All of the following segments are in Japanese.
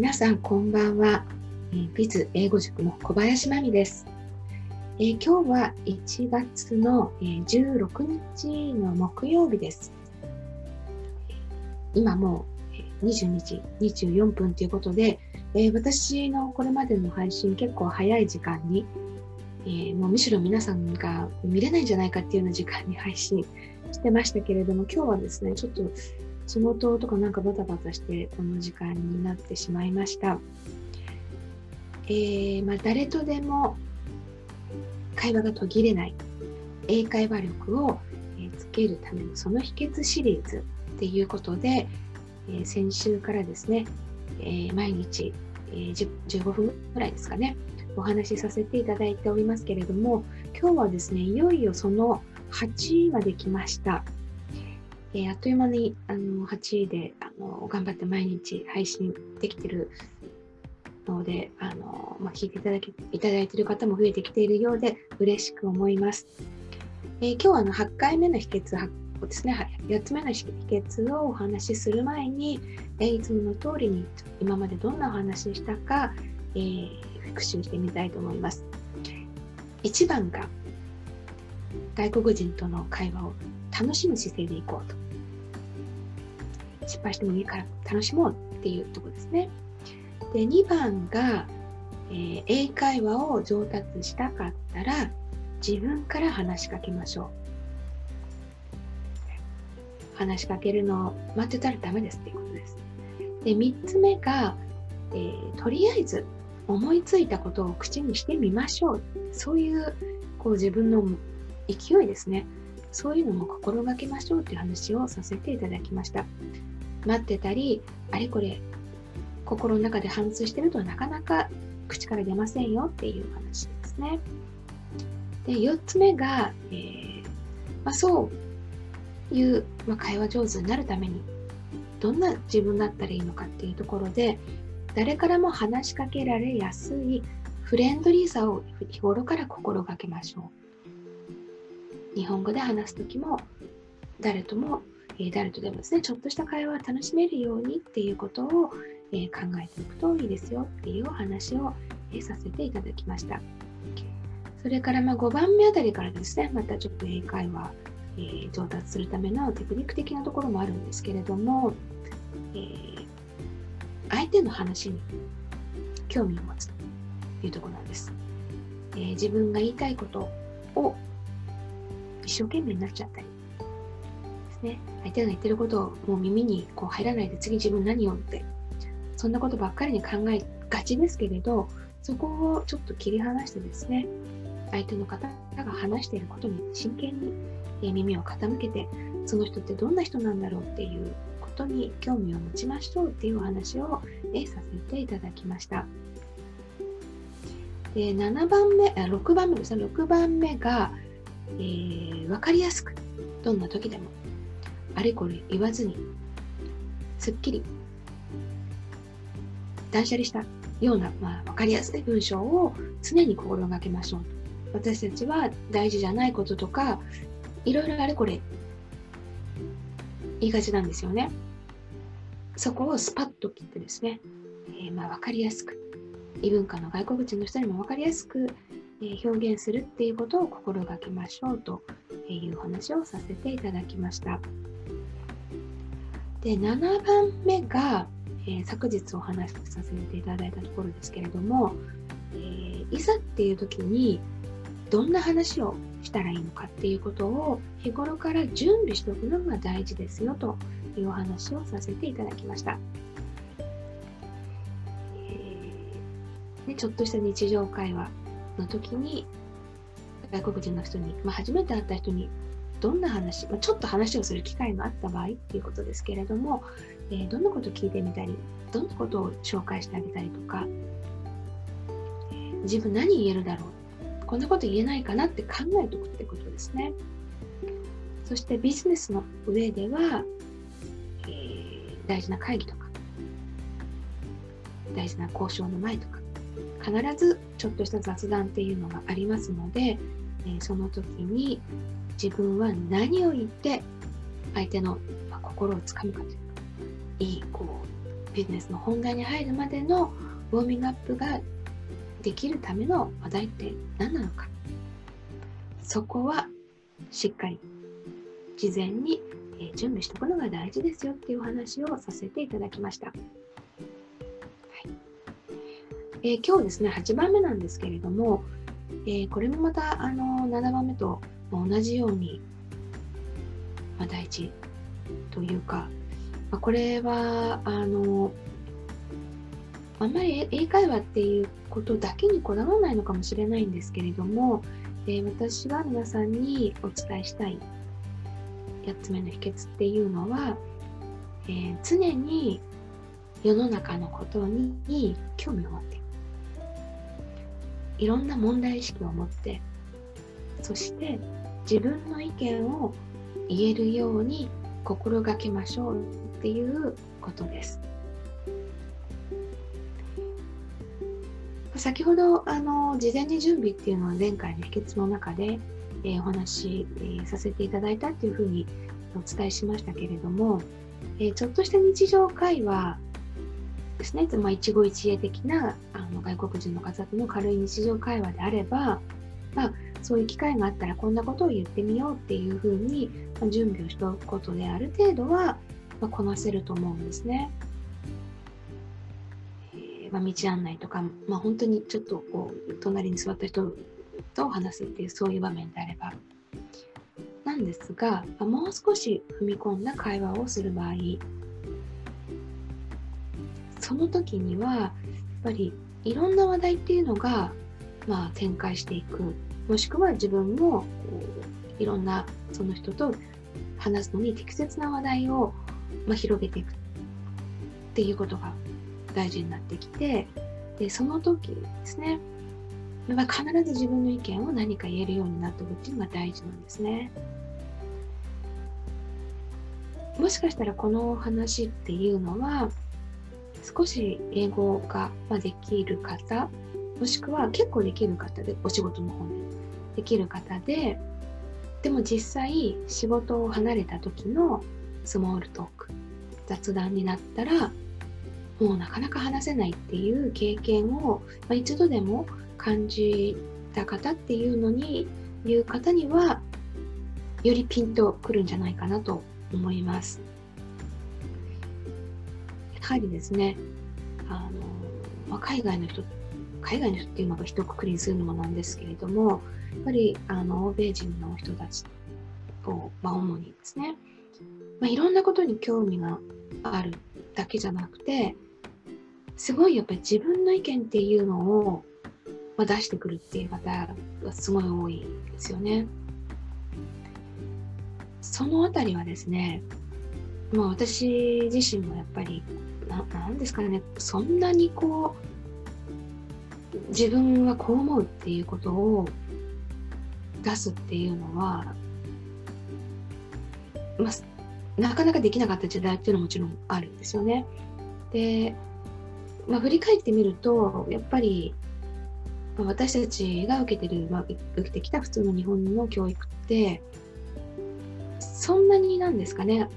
皆さんこんばんは、えー、ビズ英語塾の小林真美です、えー、今日は1月の、え、16日の木曜日です。今もう22時24分ということで、えー、私のこれまでの配信結構早い時間に、えー、もうむしろ皆さんが見れないんじゃないかっていうような時間に配信してましたけれども今日はですねちょっと仕事とかなんかバタバタしてこの時間になってしまいました。えー、まあ、誰とでも会話が途切れない英会話力をつけるためのその秘訣シリーズっていうことで、え、先週からですね、え、毎日、えー、15分ぐらいですかね、お話しさせていただいておりますけれども、今日はですね、いよいよその8位まで来ました。えー、あっという間にあの8位であの頑張って毎日配信できてるので、あのまあ、聞いていただきいただいている方も増えてきているようで嬉しく思います。えー、今日はあの8回目の秘訣ですね、8つ目の秘訣をお話しする前に、えー、いつもの通りに今までどんなお話したか、えー、復習してみたいと思います。1番が外国人との会話を楽しむ姿勢でいこうと。失敗してもいいから楽しもうっていうとこですね。で、2番が、えー、英会話を上達したかったら自分から話しかけましょう。話しかけるのを待ってたらダメですっていうことです。で、3つ目が、えー、とりあえず思いついたことを口にしてみましょう。そういうこう自分の勢いですね。そういうのも心がけましょうという話をさせていただきました。待ってたり、あれこれ心の中で反芻してるとなかなか口から出ませんよっていう話ですね。で、4つ目が、えーまあ、そういう、まあ、会話上手になるためにどんな自分だったらいいのかっていうところで誰からも話しかけられやすいフレンドリーさを日頃から心がけましょう。日本語で話す時も誰とも、えー、誰とでもですねちょっとした会話を楽しめるようにっていうことを、えー、考えておくといいですよっていうお話を、えー、させていただきました。それからま5番目あたりからですねまたちょっと英会話、えー、上達するためのテクニック的なところもあるんですけれども、え、相手の話に興味を持つというところなんです、え、自分が言いたいことを一生懸命になっちゃったりですね。相手が言ってることをもう耳にこう入らないで次自分何をって。そんなことばっかりに考えがちですけれどそこをちょっと切り離してですね相手の方が話していることに真剣に耳を傾けてその人ってどんな人なんだろうっていうことに興味を持ちましょうっていうお話をさせていただきました。で7番目あ6番目ですね。6番目がえー、分かりやすくどんな時でもあれこれ言わずにすっきり断捨離したような、まあ、分かりやすい文章を常に心がけましょう。私たちは大事じゃないこととかいろいろあれこれ言いがちなんですよね。そこをスパッと切ってですね、えー、まあ分かりやすく異文化の外国人の人にも分かりやすく表現するっていうことを心がけましょうという話をさせていただきました。で7番目が、えー、昨日お話しさせていただいたところですけれども、えー、いざっていう時にどんな話をしたらいいのかっていうことを日頃から準備しておくのが大事ですよというお話をさせていただきました。えー、ね、ちょっとした日常会話の時に外国人の人に、まあ、初めて会った人にどんな話、まあ、ちょっと話をする機会があった場合っていうことですけれども、えー、どんなことを聞いてみたりどんなことを紹介してあげたりとか、自分何言えるだろうこんなこと言えないかなって考えておくってことですね。そしてビジネスの上では、えー、大事な会議とか大事な交渉の前とか必ずちょっとした雑談っていうのがありますので、え、その時に自分は何を言って相手の、心をつかむかというかいいこビジネスの本題に入るまでのウォーミングアップができるための話題って何なのかそこはしっかり事前に準備しておくのが大事ですよっていうお話をさせていただきました。えー、今日ですね、8番目なんですけれども、えー、これもまたあの7番目と同じように、まあ、大事というか、まあ、これはあのあんまり英会話っていうことだけにこだわらないのかもしれないんですけれども、えー、私が皆さんにお伝えしたい8つ目の秘訣っていうのは、えー、常に世の中のことに興味を持っていろんな問題意識を持ってそして自分の意見を言えるように心がけましょうっていうことです。先ほどあの事前に準備っていうのは前回の秘訣の中で、えー、お話し、えー、させていただいたっていうふうにお伝えしましたけれども、えー、ちょっとした日常会話ですね、まあ、一期一会的なあの外国人の方との軽い日常会話であれば、まあ、そういう機会があったらこんなことを言ってみようっていうふうに、ま、準備をしておくことである程度は、まあ、こなせると思うんですね。まあ、道案内とか、まあ、本当にちょっとこう隣に座った人と話すっていうそういう場面であればなんですが、まあ、もう少し踏み込んだ会話をする場合その時にはやっぱりいろんな話題っていうのが、まあ、展開していくもしくは自分もこういろんなその人と話すのに適切な話題を、まあ、広げていくっていうことが大事になってきてでその時ですねま必ず自分の意見を何か言えるようになっておくっていうのが大事なんですね。もしかしたらこの話っていうのは少し英語ができる方もしくは結構できる方でお仕事の方でできる方ででも実際仕事を離れた時のスモールトーク雑談になったらもうなかなか話せないっていう経験を、まあ、一度でも感じた方っていうのにいう方にはよりピンとくるんじゃないかなと思います。やはりですね、あのまあ、海外の人、海外の人っていうのが一括りにするのもなんですけれども、やっぱりあの欧米人の人たちを、まあ、主にですね、まあ、いろんなことに興味があるだけじゃなくて、すごいやっぱり自分の意見っていうのを、まあ、出してくるっていう方がすごい多いですよね。そのあたりはですね、まあ、私自身もやっぱりななんですかねそんなにこう自分はこう思うっていうことを出すっていうのは、まあ、なかなかできなかった時代っていうのはもちろんあるんですよね。でまあ、振り返ってみるとやっぱり、私たちが受けてる、まあ、受けてきた普通の日本の教育ってそんなになんですかね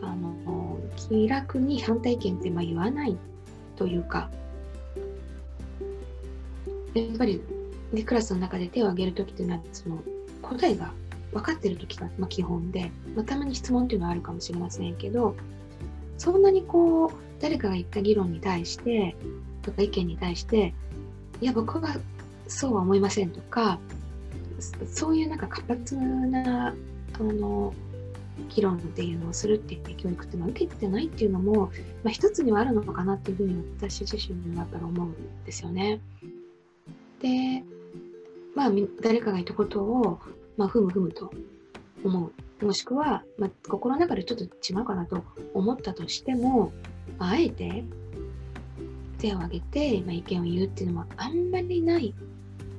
あの気楽に反対意見ってま言わないというか。やっぱり、ね、クラスの中で手を挙げる時っていうのはその答えが分かってる時が、ま、基本で、まあ、たまに質問っていうのはあるかもしれませんけどそんなにこう誰かが言った議論に対してとか意見に対していや僕はそうは思いませんとかそういうなんか活発なあの議論っていうのをするっていう教育っていうのは受けてないっていうのも、まあ、一つにはあるのかなっていうふうに私自身はやっぱり思うんですよね。でまあ誰かが言ったことを、まあ、ふむふむと思うもしくは、まあ、心の中でちょっと違うかなと思ったとしてもあえて手を挙げて、まあ、意見を言うっていうのはあんまりない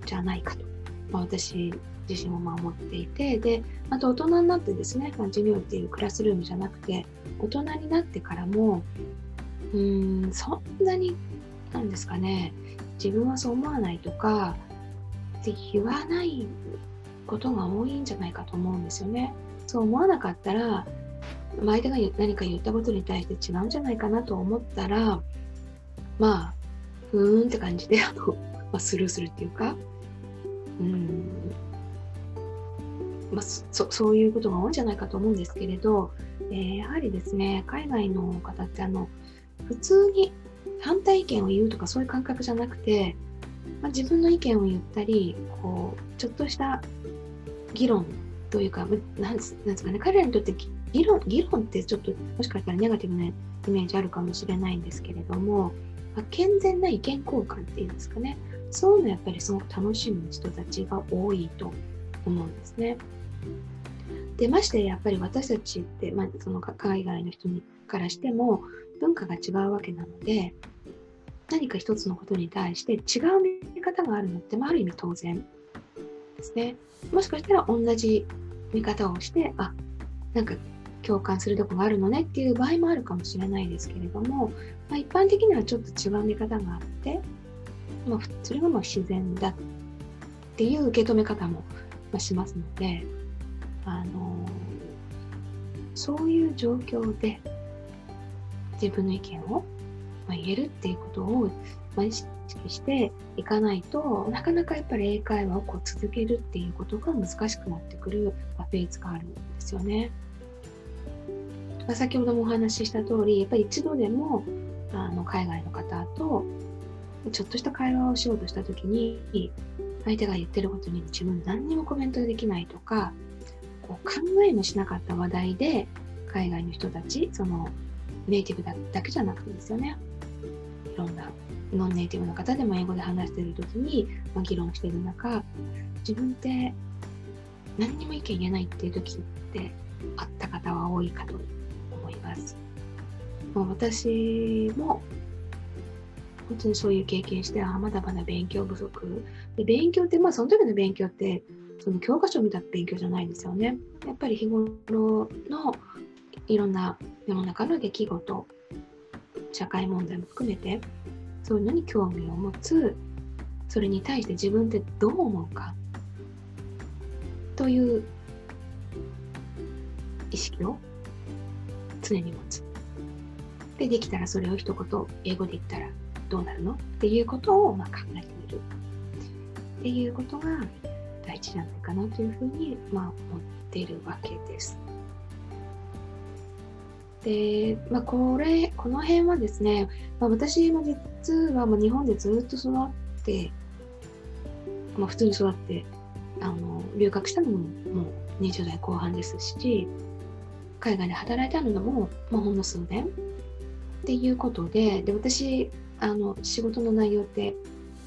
じゃないかと、まあ、私自身もまあ思っていてであと大人になってですね、まあ、授業っていうクラスルームじゃなくて大人になってからもうーんそんなになんですかね自分はそう思わないとかって言わないことが多いんじゃないかと思うんですよね。そう思わなかったら相手が何か言ったことに対して違うんじゃないかなと思ったら、まあ、ふーんって感じで、あの、まあ、スルーするっていうか、うん、まあ、そそういうことが多いんじゃないかと思うんですけれど、えー、やはりですね、海外の方ってあの、普通に反対意見を言うとかそういう感覚じゃなくて、まあ、自分の意見を言ったり、こう、ちょっとした議論というか、なんですかね、彼らにとって議論議論ってちょっともしかしたらネガティブなイメージあるかもしれないんですけれども、まあ、健全な意見交換っていうんですかね、そういうのやっぱりすごく楽しむ人たちが多いと思うんですね。でましてやっぱり私たちって、まあ、その海外の人からしても文化が違うわけなので何か一つのことに対して違う見方があるのって、まあ、ある意味当然ですね。もしかしたら同じ見方をしてあなんか共感するとこがあるのねっていう場合もあるかもしれないですけれども、まあ、一般的にはちょっと違う見方があって、まあ、それがまあ自然だっていう受け止め方もしますので、あのそういう状況で自分の意見を、言えるっていうことを、意識していかないとなかなかやっぱり英会話をこう続けるっていうことが難しくなってくるフェーズがあるんですよね。まあ、先ほどもお話しした通りやっぱり一度でもあの海外の方とちょっとした会話をしようとした時に相手が言ってることに自分何にもコメントできないとかこう考えもしなかった話題で海外の人たちそのネイティブだけじゃなくてですよねいろんなノンネイティブの方でも英語で話してる時に、ま、議論してる中自分って何にも意見言えないっていう時ってあった方は多いかと思います。ま、私も本当にそういう経験して、あまだまだ勉強不足。で勉強って、まあその時の勉強って、その教科書を見た勉強じゃないんですよね。やっぱり日頃のいろんな世の中の出来事、社会問題も含めて、そういうのに興味を持つ、それに対して自分ってどう思うかという意識を常に持つ。で、できたらそれを一言英語で言ったらどうなるの？っていうことをまあ考えてみるっていうことが大事じゃないかなというふうにまあ思っているわけです。で、まあ、これ、この辺はですね、まあ、私も実は日本でずっと育って、まあ、普通に育って、あの、留学したのももう20代後半ですし、海外で働いたのも、まあ、ほんの数年っていうことで、で、私、あの、仕事の内容って、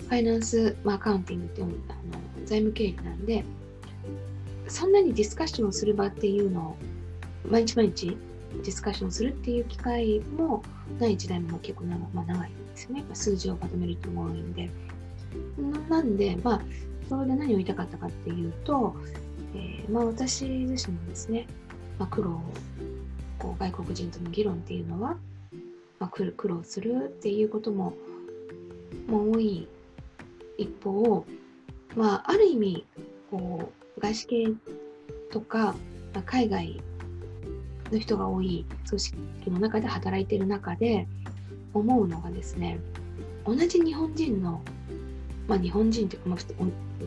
ファイナンス、まあ、アカウンティングっていう、あの財務経理なんで、そんなにディスカッションする場っていうのを、毎日毎日ディスカッションするっていう機会もない時代も結構長,、まあ、長いですね。数字をまとめる人も多いんで。なんで、まあ、それで何を言いたかったかっていうと、えー、まあ、私自身もですね、まあ、苦労こう外国人との議論っていうのは、まあ、苦労するっていうことももう多い一方、まあ、ある意味こう外資系とか、まあ、海外の人が多い組織の中で働いている中で思うのがですね同じ日本人のまあ日本人というか、まあ、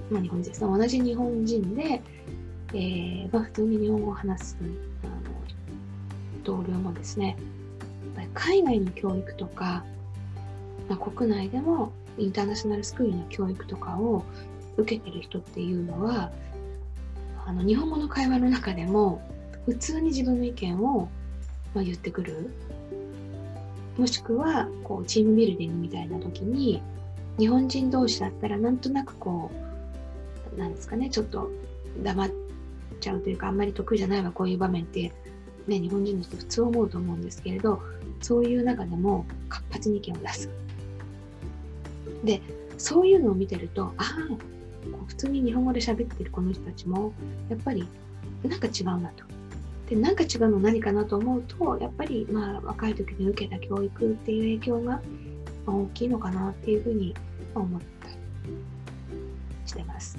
まあ、日本人ですね。同じ日本人で、えーまあ、普通に日本語を話すあの同僚もですね海外の教育とか、まあ、国内でもインターナショナルスクールの教育とかを受けてる人っていうのはあの日本語の会話の中でも普通に自分の意見を、ま、言ってくるもしくはこうチームビルディングみたいな時に日本人同士だったらなんとなくこうなんですかねちょっと黙っちゃうというかあんまり得意じゃないわこういう場面って、ね、日本人の人普通思うと思うんですけれどそういう中でも活発に意見を出す。でそういうのを見てるとああ普通に日本語で喋ってるこの人たちもやっぱりなんか違うなと。でなんか違うの何かなと思うとやっぱりまあ若い時に受けた教育っていう影響が大きいのかなっていうふうに思ったりしてます。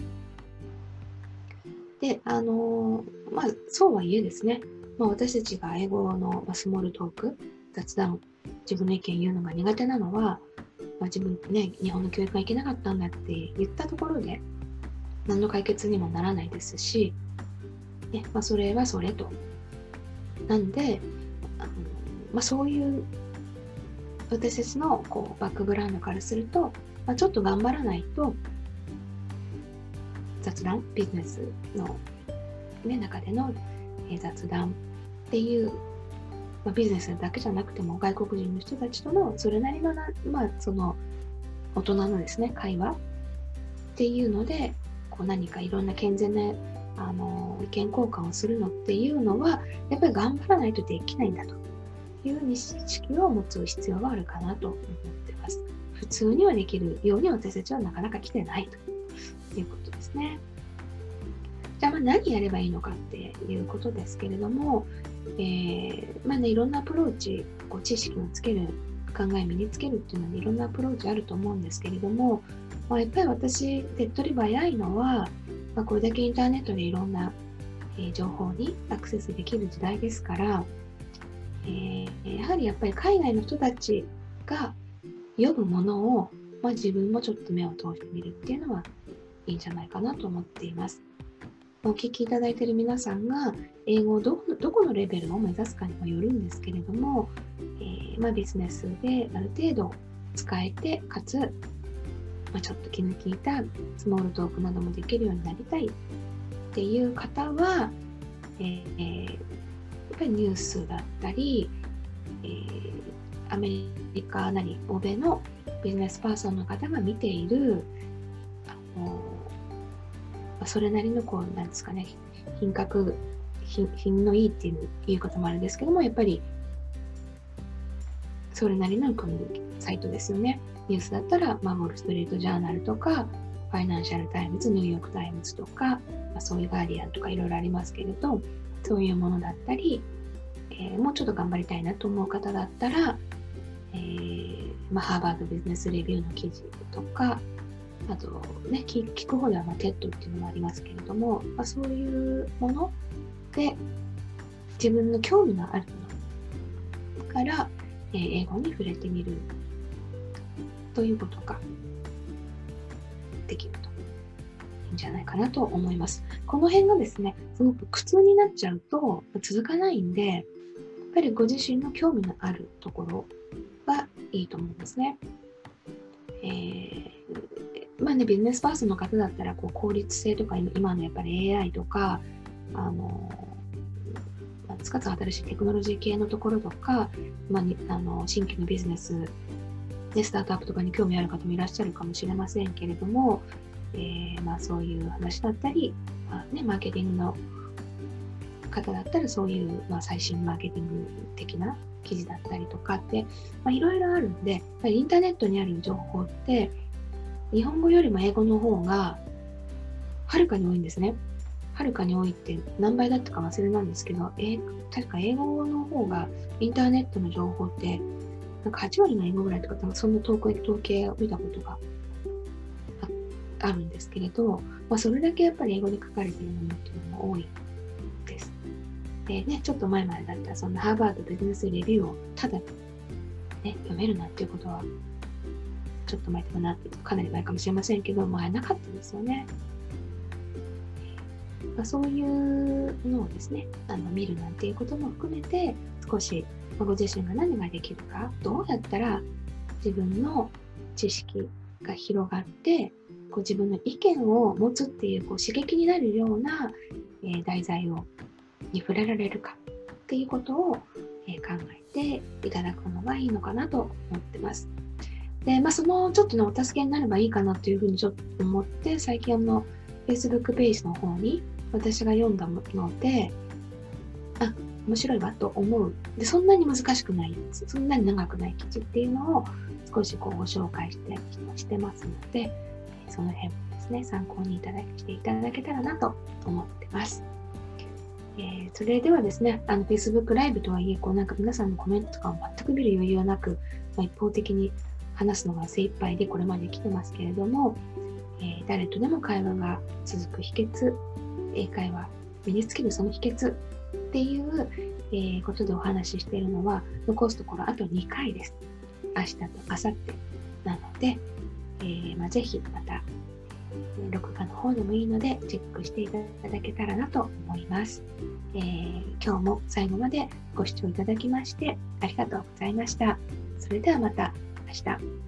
であのまあそうはいえですねまあ、私たちが英語の、スモールトーク、雑談、自分の意見言うのが苦手なのは、まあ、自分ね、日本の教育がいけなかったんだって言ったところで、何の解決にもならないですし、ねまあ、それはそれと。なんで、あのまあ、そういう私たちのこうバックグラウンドからすると、まあ、ちょっと頑張らないと雑談ビジネスの、ね、中での、雑談っていう、まあ、ビジネスだけじゃなくても外国人の人たちとのそれなりのな、まあ、その大人のですね会話っていうのでこう何かいろんな健全なあの意見交換をするのっていうのはやっぱり頑張らないとできないんだという認識を持つ必要があるかなと思ってます。普通にはできるように私たちはなかなか来てないということですね。じゃあまあ何やればいいのかっていうことですけれども、えー、まあね、いろんなアプローチ、こう知識をつける、考え身につけるっていうのはいろんなアプローチあると思うんですけれども、まあ、やっぱり私、手っ取り早いのは、まあ、これだけインターネットでいろんな、えー、情報にアクセスできる時代ですから、えー、やはりやっぱり海外の人たちが読むものを、まあ、自分もちょっと目を通してみるっていうのはいいんじゃないかなと思っています。お聞きいただいている皆さんが英語をどこのレベルを目指すかにもよるんですけれども、えー、まあ、ビジネスである程度使えてかつ、まあ、ちょっと気の利いたスモールトークなどもできるようになりたいっていう方は、えー、やっぱりニュースだったり、えー、アメリカなり欧米のビジネスパーソンの方が見ているあのそれなりのこうなんですかね品格品のいいっていう言い方もあるんですけどもやっぱりそれなりのこのサイトですよね。ニュースだったら、まあ、ウォール・ストリート・ジャーナルとかファイナンシャル・タイムズニューヨーク・タイムズとか、まあ、そういうガーディアンとかいろいろありますけれどそういうものだったり、えー、もうちょっと頑張りたいなと思う方だったら、えーまあ、ハーバードビジネスレビューの記事とかあとね、聞く方ではまあ TED っていうのもありますけれども、まあ、そういうもので自分の興味のあるものから、えー、英語に触れてみるということができるといいんじゃないかなと思います。この辺がですね、すごく苦痛になっちゃうと続かないんで、やっぱりご自身の興味のあるところがいいと思うんですね。えーまあね、ビジネスパーソンの方だったらこう効率性とか今のやっぱり AI とかあのつかつ新しいテクノロジー系のところとか、まあ、あの新規のビジネスでスタートアップとかに興味ある方もいらっしゃるかもしれませんけれども、えー、まあ、そういう話だったり、まあね、マーケティングの方だったらそういう、まあ、最新マーケティング的な記事だったりとかっていろいろあるんでやっぱりインターネットにある情報って日本語よりも英語の方がはるかに多いんですね。はるかに多いって何倍だったか忘れなんですけど、え確か英語の方がインターネットの情報ってなんか8割の英語ぐらいとか、そんな統計統計を見たことがあるんですけれど、まあ、それだけやっぱり英語で書かれているものっていうのも多いです。でね、ちょっと前までだったらそんなハーバードビジネスレビューをただ、ね、読めるなんていうことはちょっと前とかなってかなり前かもしれませんけど、前なかったですよね。まあ、そういうのをですね、あの見るなんていうことも含めて、少しご自身が何ができるか、どうやったら自分の知識が広がって、こう自分の意見を持つっていうこう刺激になるような、えー、題材をに触れられるかっていうことを、えー、考えていただくのがいいのかなと思ってます。で、まあ、そのちょっとね、お助けになればいいかなというふうにちょっと思って、最近あの、Facebook ページの方に私が読んだので、あ、面白いわと思う。で、そんなに難しくないやつ、そんなに長くない記事っていうのを少しこうご紹介してしてますので、その辺もですね、参考にいただしていただけたらなと思ってます。えー、それではですね、あの Facebook ライブとはいえ、こうなんか皆さんのコメントとかを全く見る余裕はなく、まあ、一方的に話すのが精一杯でこれまで来てますけれども、えー、誰とでも会話が続く秘訣英会話身につけるその秘訣っていう、えー、ことでお話ししているのは残すところあと2回です。明日と明後日なので、えーまあ、ぜひまた録画の方でもいいのでチェックしていただけたらなと思います、えー、今日も最後までご視聴いただきましてありがとうございました。それではまた明日。